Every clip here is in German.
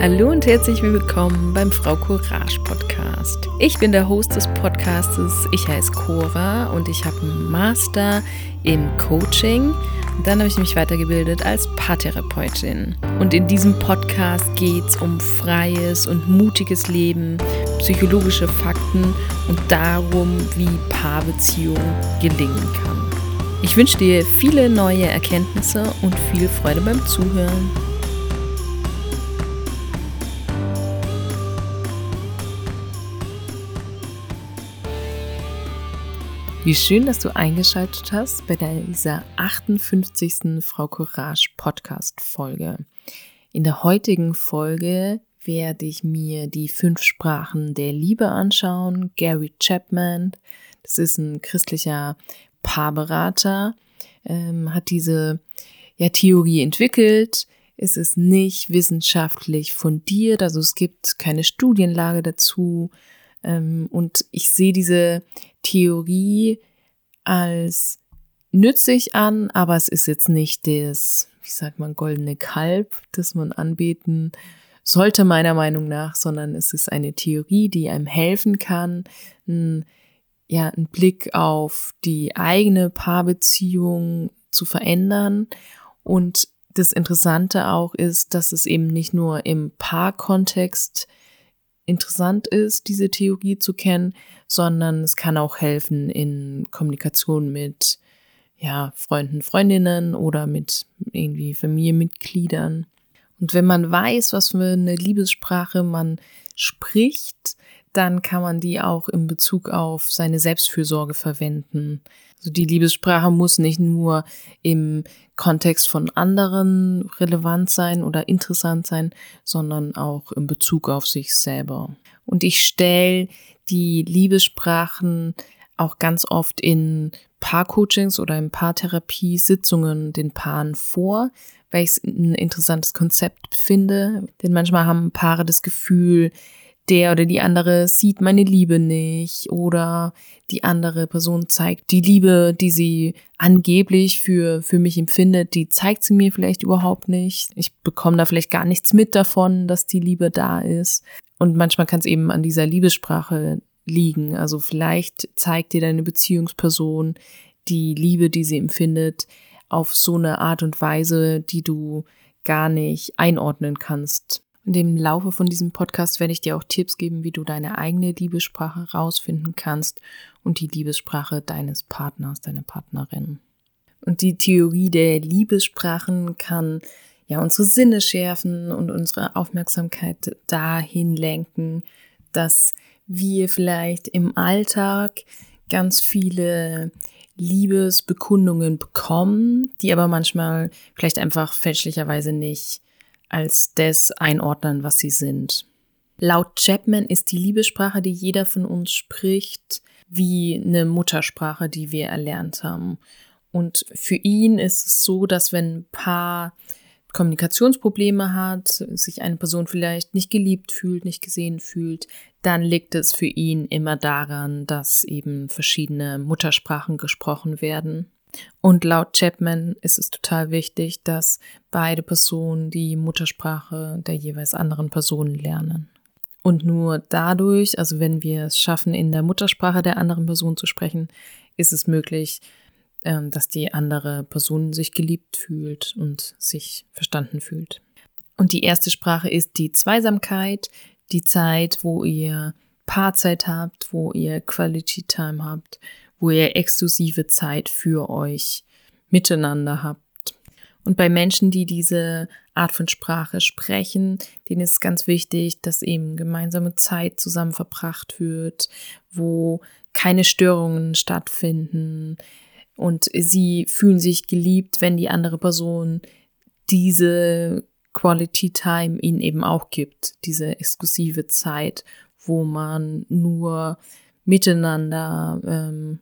Hallo und herzlich willkommen beim Frau Courage Podcast. Ich bin der Host des Podcastes. Ich heiße Cora und ich habe einen Master im Coaching. Dann habe ich mich weitergebildet als Paartherapeutin. Und in diesem Podcast geht es um freies und mutiges Leben, psychologische Fakten und darum, wie Paarbeziehung gelingen kann. Ich wünsche dir viele neue Erkenntnisse und viel Freude beim Zuhören. Wie schön, dass du eingeschaltet hast bei dieser 58. Frau Courage Podcast Folge. In der heutigen Folge werde ich mir die fünf Sprachen der Liebe anschauen. Gary Chapman, das ist ein christlicher Paarberater, ähm, hat diese ja, Theorie entwickelt. Es ist nicht wissenschaftlich fundiert, also es gibt keine Studienlage dazu. Ähm, und ich sehe diese Theorie als nützlich an, aber es ist jetzt nicht das, wie sagt man, goldene Kalb, das man anbeten sollte, meiner Meinung nach, sondern es ist eine Theorie, die einem helfen kann, ein, ja, einen Blick auf die eigene Paarbeziehung zu verändern. Und das Interessante auch ist, dass es eben nicht nur im Paarkontext interessant ist, diese Theorie zu kennen, sondern es kann auch helfen in Kommunikation mit ja, Freunden, Freundinnen oder mit irgendwie Familienmitgliedern. Und wenn man weiß, was für eine Liebessprache man spricht, dann kann man die auch in Bezug auf seine Selbstfürsorge verwenden. Also die Liebessprache muss nicht nur im Kontext von anderen relevant sein oder interessant sein, sondern auch in Bezug auf sich selber. Und ich stelle die Liebessprachen auch ganz oft in Paarcoachings oder in Paartherapie-Sitzungen den Paaren vor, weil ich es ein interessantes Konzept finde. Denn manchmal haben Paare das Gefühl, der oder die andere sieht meine Liebe nicht oder die andere Person zeigt die Liebe, die sie angeblich für, für mich empfindet, die zeigt sie mir vielleicht überhaupt nicht. Ich bekomme da vielleicht gar nichts mit davon, dass die Liebe da ist. Und manchmal kann es eben an dieser Liebessprache liegen. Also vielleicht zeigt dir deine Beziehungsperson die Liebe, die sie empfindet, auf so eine Art und Weise, die du gar nicht einordnen kannst. In dem Laufe von diesem Podcast werde ich dir auch Tipps geben, wie du deine eigene Liebessprache rausfinden kannst und die Liebessprache deines Partners, deiner Partnerin. Und die Theorie der Liebessprachen kann ja unsere Sinne schärfen und unsere Aufmerksamkeit dahin lenken, dass wir vielleicht im Alltag ganz viele Liebesbekundungen bekommen, die aber manchmal vielleicht einfach fälschlicherweise nicht als das einordnen, was sie sind. Laut Chapman ist die Liebessprache, die jeder von uns spricht, wie eine Muttersprache, die wir erlernt haben. Und für ihn ist es so, dass wenn ein Paar Kommunikationsprobleme hat, sich eine Person vielleicht nicht geliebt fühlt, nicht gesehen fühlt, dann liegt es für ihn immer daran, dass eben verschiedene Muttersprachen gesprochen werden. Und laut Chapman ist es total wichtig, dass beide Personen die Muttersprache der jeweils anderen Person lernen. Und nur dadurch, also wenn wir es schaffen, in der Muttersprache der anderen Person zu sprechen, ist es möglich, ähm, dass die andere Person sich geliebt fühlt und sich verstanden fühlt. Und die erste Sprache ist die Zweisamkeit, die Zeit, wo ihr Paarzeit habt, wo ihr Quality Time habt, wo ihr exklusive Zeit für euch miteinander habt. Und bei Menschen, die diese Art von Sprache sprechen, denen ist ganz wichtig, dass eben gemeinsame Zeit zusammen verbracht wird, wo keine Störungen stattfinden und sie fühlen sich geliebt, wenn die andere Person diese Quality Time ihnen eben auch gibt, diese exklusive Zeit, wo man nur miteinander ähm,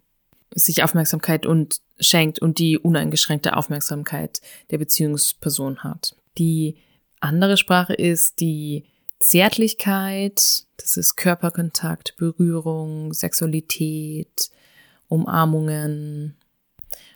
sich Aufmerksamkeit und schenkt und die uneingeschränkte Aufmerksamkeit der Beziehungsperson hat. Die andere Sprache ist die Zärtlichkeit, das ist Körperkontakt, Berührung, Sexualität, Umarmungen.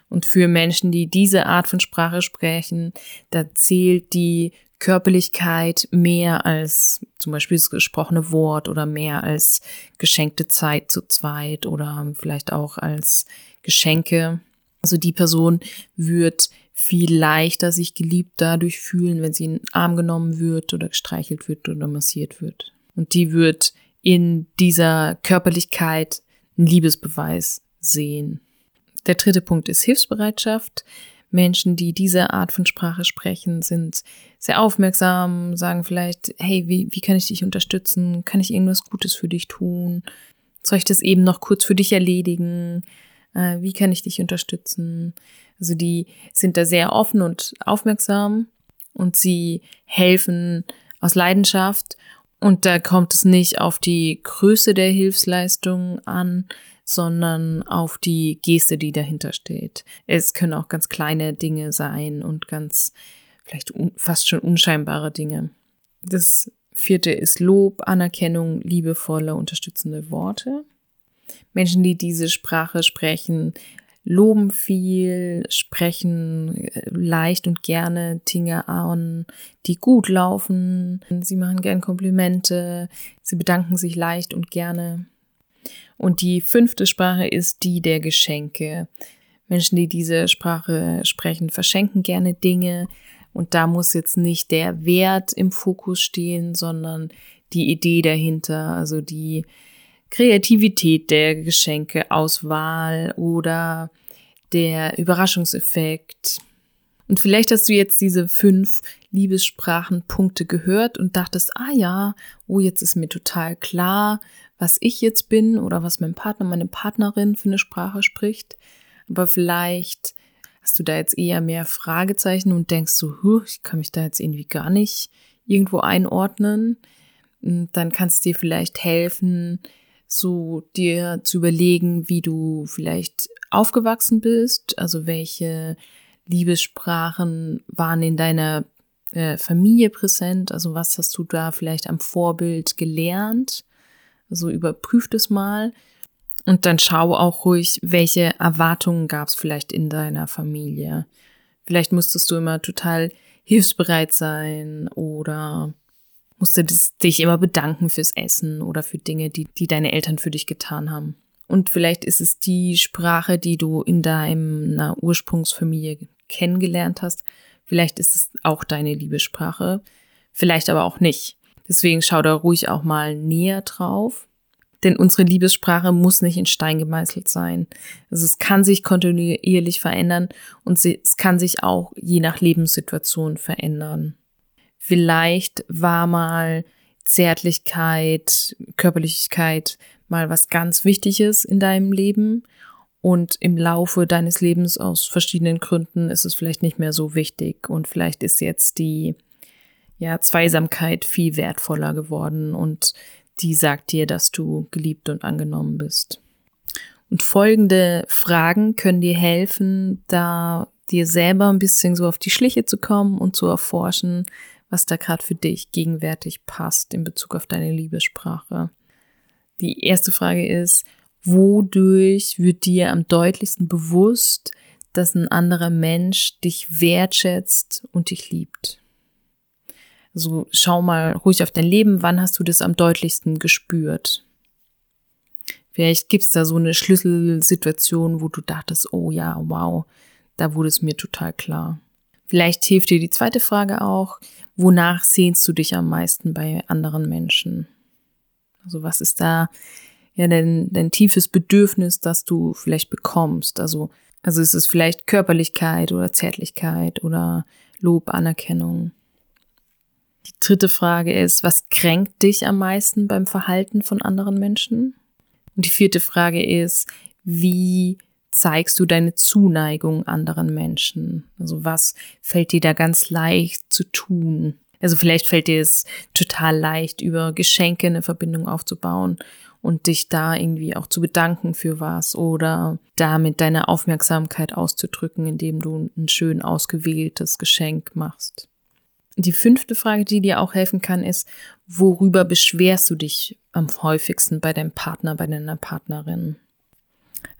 Und für Menschen, die diese Art von Sprache sprechen, da zählt die Körperlichkeit mehr als zum Beispiel das gesprochene Wort oder mehr als geschenkte Zeit zu zweit oder vielleicht auch als Geschenke. Also die Person wird viel leichter sich geliebt dadurch fühlen, wenn sie in den Arm genommen wird oder gestreichelt wird oder massiert wird. Und die wird in dieser Körperlichkeit einen Liebesbeweis sehen. Der dritte Punkt ist Hilfsbereitschaft. Menschen, die diese Art von Sprache sprechen, sind sehr aufmerksam, sagen vielleicht, hey, wie, wie kann ich dich unterstützen? Kann ich irgendwas Gutes für dich tun? Soll ich das eben noch kurz für dich erledigen? Äh, wie kann ich dich unterstützen? Also die sind da sehr offen und aufmerksam und sie helfen aus Leidenschaft und da kommt es nicht auf die Größe der Hilfsleistung an, sondern auf die Geste, die dahinter steht. Es können auch ganz kleine Dinge sein und ganz vielleicht fast schon unscheinbare Dinge. Das vierte ist Lob, Anerkennung, liebevolle, unterstützende Worte. Menschen, die diese Sprache sprechen, loben viel, sprechen äh, leicht und gerne Dinge an, die gut laufen. Sie machen gern Komplimente, sie bedanken sich leicht und gerne. Und die fünfte Sprache ist die der Geschenke. Menschen, die diese Sprache sprechen, verschenken gerne Dinge. Und da muss jetzt nicht der Wert im Fokus stehen, sondern die Idee dahinter, also die Kreativität der Geschenkeauswahl oder der Überraschungseffekt. Und vielleicht hast du jetzt diese fünf Liebessprachenpunkte gehört und dachtest, ah ja, oh, jetzt ist mir total klar, was ich jetzt bin oder was mein Partner, meine Partnerin für eine Sprache spricht. Aber vielleicht hast du da jetzt eher mehr Fragezeichen und denkst so, ich kann mich da jetzt irgendwie gar nicht irgendwo einordnen. Und dann kannst du dir vielleicht helfen, so dir zu überlegen, wie du vielleicht aufgewachsen bist, also welche Liebessprachen waren in deiner äh, Familie präsent, also was hast du da vielleicht am Vorbild gelernt, also überprüf das mal und dann schau auch ruhig, welche Erwartungen gab es vielleicht in deiner Familie. Vielleicht musstest du immer total hilfsbereit sein oder musst du dich immer bedanken fürs Essen oder für Dinge, die, die deine Eltern für dich getan haben. Und vielleicht ist es die Sprache, die du in deiner Ursprungsfamilie kennengelernt hast. Vielleicht ist es auch deine Liebessprache. Vielleicht aber auch nicht. Deswegen schau da ruhig auch mal näher drauf. Denn unsere Liebessprache muss nicht in Stein gemeißelt sein. Also es kann sich kontinuierlich verändern und es kann sich auch je nach Lebenssituation verändern. Vielleicht war mal Zärtlichkeit, Körperlichkeit mal was ganz Wichtiges in deinem Leben und im Laufe deines Lebens aus verschiedenen Gründen ist es vielleicht nicht mehr so wichtig und vielleicht ist jetzt die ja, Zweisamkeit viel wertvoller geworden und die sagt dir, dass du geliebt und angenommen bist. Und folgende Fragen können dir helfen, da dir selber ein bisschen so auf die Schliche zu kommen und zu erforschen, was da gerade für dich gegenwärtig passt in Bezug auf deine Liebessprache. Die erste Frage ist, wodurch wird dir am deutlichsten bewusst, dass ein anderer Mensch dich wertschätzt und dich liebt? Also schau mal ruhig auf dein Leben, wann hast du das am deutlichsten gespürt? Vielleicht gibt es da so eine Schlüsselsituation, wo du dachtest, oh ja, wow, da wurde es mir total klar. Vielleicht hilft dir die zweite Frage auch, wonach sehnst du dich am meisten bei anderen Menschen? Also was ist da ja dein, dein tiefes Bedürfnis, das du vielleicht bekommst? Also, also ist es vielleicht Körperlichkeit oder Zärtlichkeit oder Lob, Anerkennung? Die dritte Frage ist, was kränkt dich am meisten beim Verhalten von anderen Menschen? Und die vierte Frage ist, wie zeigst du deine Zuneigung anderen Menschen? Also was fällt dir da ganz leicht zu tun? Also vielleicht fällt dir es total leicht, über Geschenke eine Verbindung aufzubauen und dich da irgendwie auch zu bedanken für was oder damit deine Aufmerksamkeit auszudrücken, indem du ein schön ausgewähltes Geschenk machst. Die fünfte Frage, die dir auch helfen kann, ist, worüber beschwerst du dich am häufigsten bei deinem Partner, bei deiner Partnerin?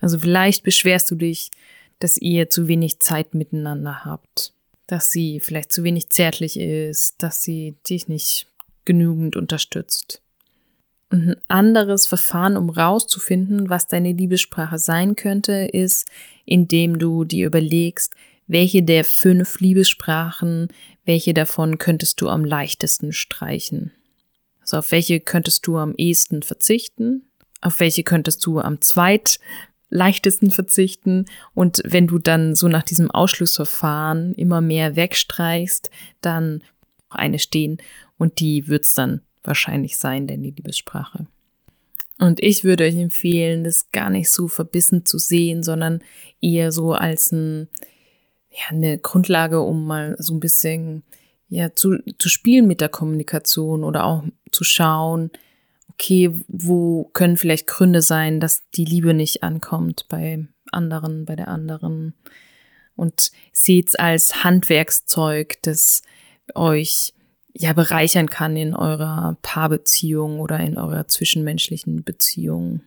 Also vielleicht beschwerst du dich, dass ihr zu wenig Zeit miteinander habt, dass sie vielleicht zu wenig zärtlich ist, dass sie dich nicht genügend unterstützt. Und ein anderes Verfahren, um rauszufinden, was deine Liebessprache sein könnte, ist, indem du dir überlegst, welche der fünf Liebessprachen, welche davon könntest du am leichtesten streichen. Also auf welche könntest du am ehesten verzichten, auf welche könntest du am zweit leichtesten verzichten und wenn du dann so nach diesem Ausschlussverfahren immer mehr wegstreichst, dann eine stehen und die wird's dann wahrscheinlich sein, denn die Liebessprache. Und ich würde euch empfehlen, das gar nicht so verbissen zu sehen, sondern eher so als ein, ja, eine Grundlage, um mal so ein bisschen ja, zu, zu spielen mit der Kommunikation oder auch zu schauen, okay, wo können vielleicht Gründe sein, dass die Liebe nicht ankommt bei anderen, bei der anderen. Und seht's als Handwerkszeug, das euch ja bereichern kann in eurer Paarbeziehung oder in eurer zwischenmenschlichen Beziehung.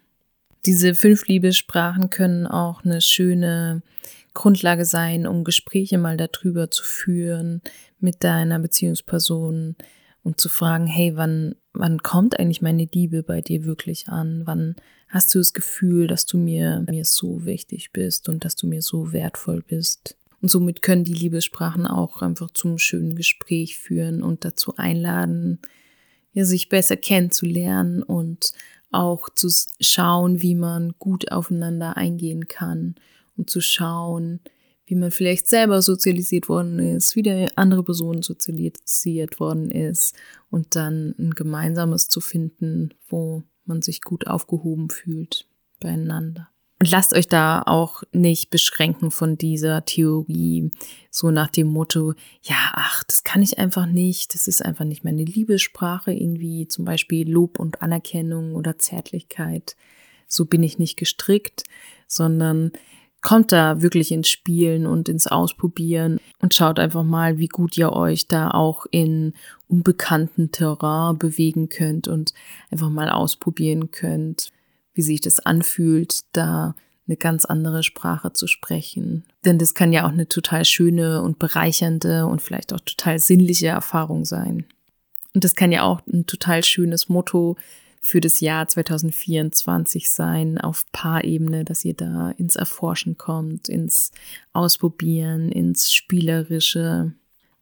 Diese fünf Liebessprachen können auch eine schöne Grundlage sein, um Gespräche mal darüber zu führen mit deiner Beziehungsperson und zu fragen, hey, wann, wann kommt eigentlich meine Liebe bei dir wirklich an? Wann hast du das Gefühl, dass du mir, mir so wichtig bist und dass du mir so wertvoll bist? Und somit können die Liebessprachen auch einfach zum schönen Gespräch führen und dazu einladen, ja, sich besser kennenzulernen und auch zu schauen, wie man gut aufeinander eingehen kann und zu schauen, wie man vielleicht selber sozialisiert worden ist, wie der andere Person sozialisiert worden ist und dann ein gemeinsames zu finden, wo man sich gut aufgehoben fühlt beieinander. Und lasst euch da auch nicht beschränken von dieser Theorie, so nach dem Motto, ja, ach, das kann ich einfach nicht, das ist einfach nicht meine Liebessprache, irgendwie zum Beispiel Lob und Anerkennung oder Zärtlichkeit. So bin ich nicht gestrickt, sondern kommt da wirklich ins Spielen und ins Ausprobieren und schaut einfach mal, wie gut ihr euch da auch in unbekannten Terrain bewegen könnt und einfach mal ausprobieren könnt wie sich das anfühlt, da eine ganz andere Sprache zu sprechen. Denn das kann ja auch eine total schöne und bereichernde und vielleicht auch total sinnliche Erfahrung sein. Und das kann ja auch ein total schönes Motto für das Jahr 2024 sein, auf Paarebene, dass ihr da ins Erforschen kommt, ins Ausprobieren, ins Spielerische.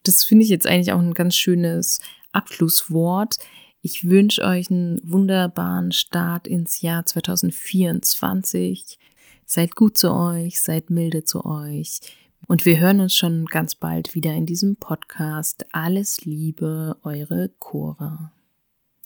Das finde ich jetzt eigentlich auch ein ganz schönes Abschlusswort. Ich wünsche euch einen wunderbaren Start ins Jahr 2024. Seid gut zu euch, seid milde zu euch. Und wir hören uns schon ganz bald wieder in diesem Podcast. Alles Liebe, eure Cora.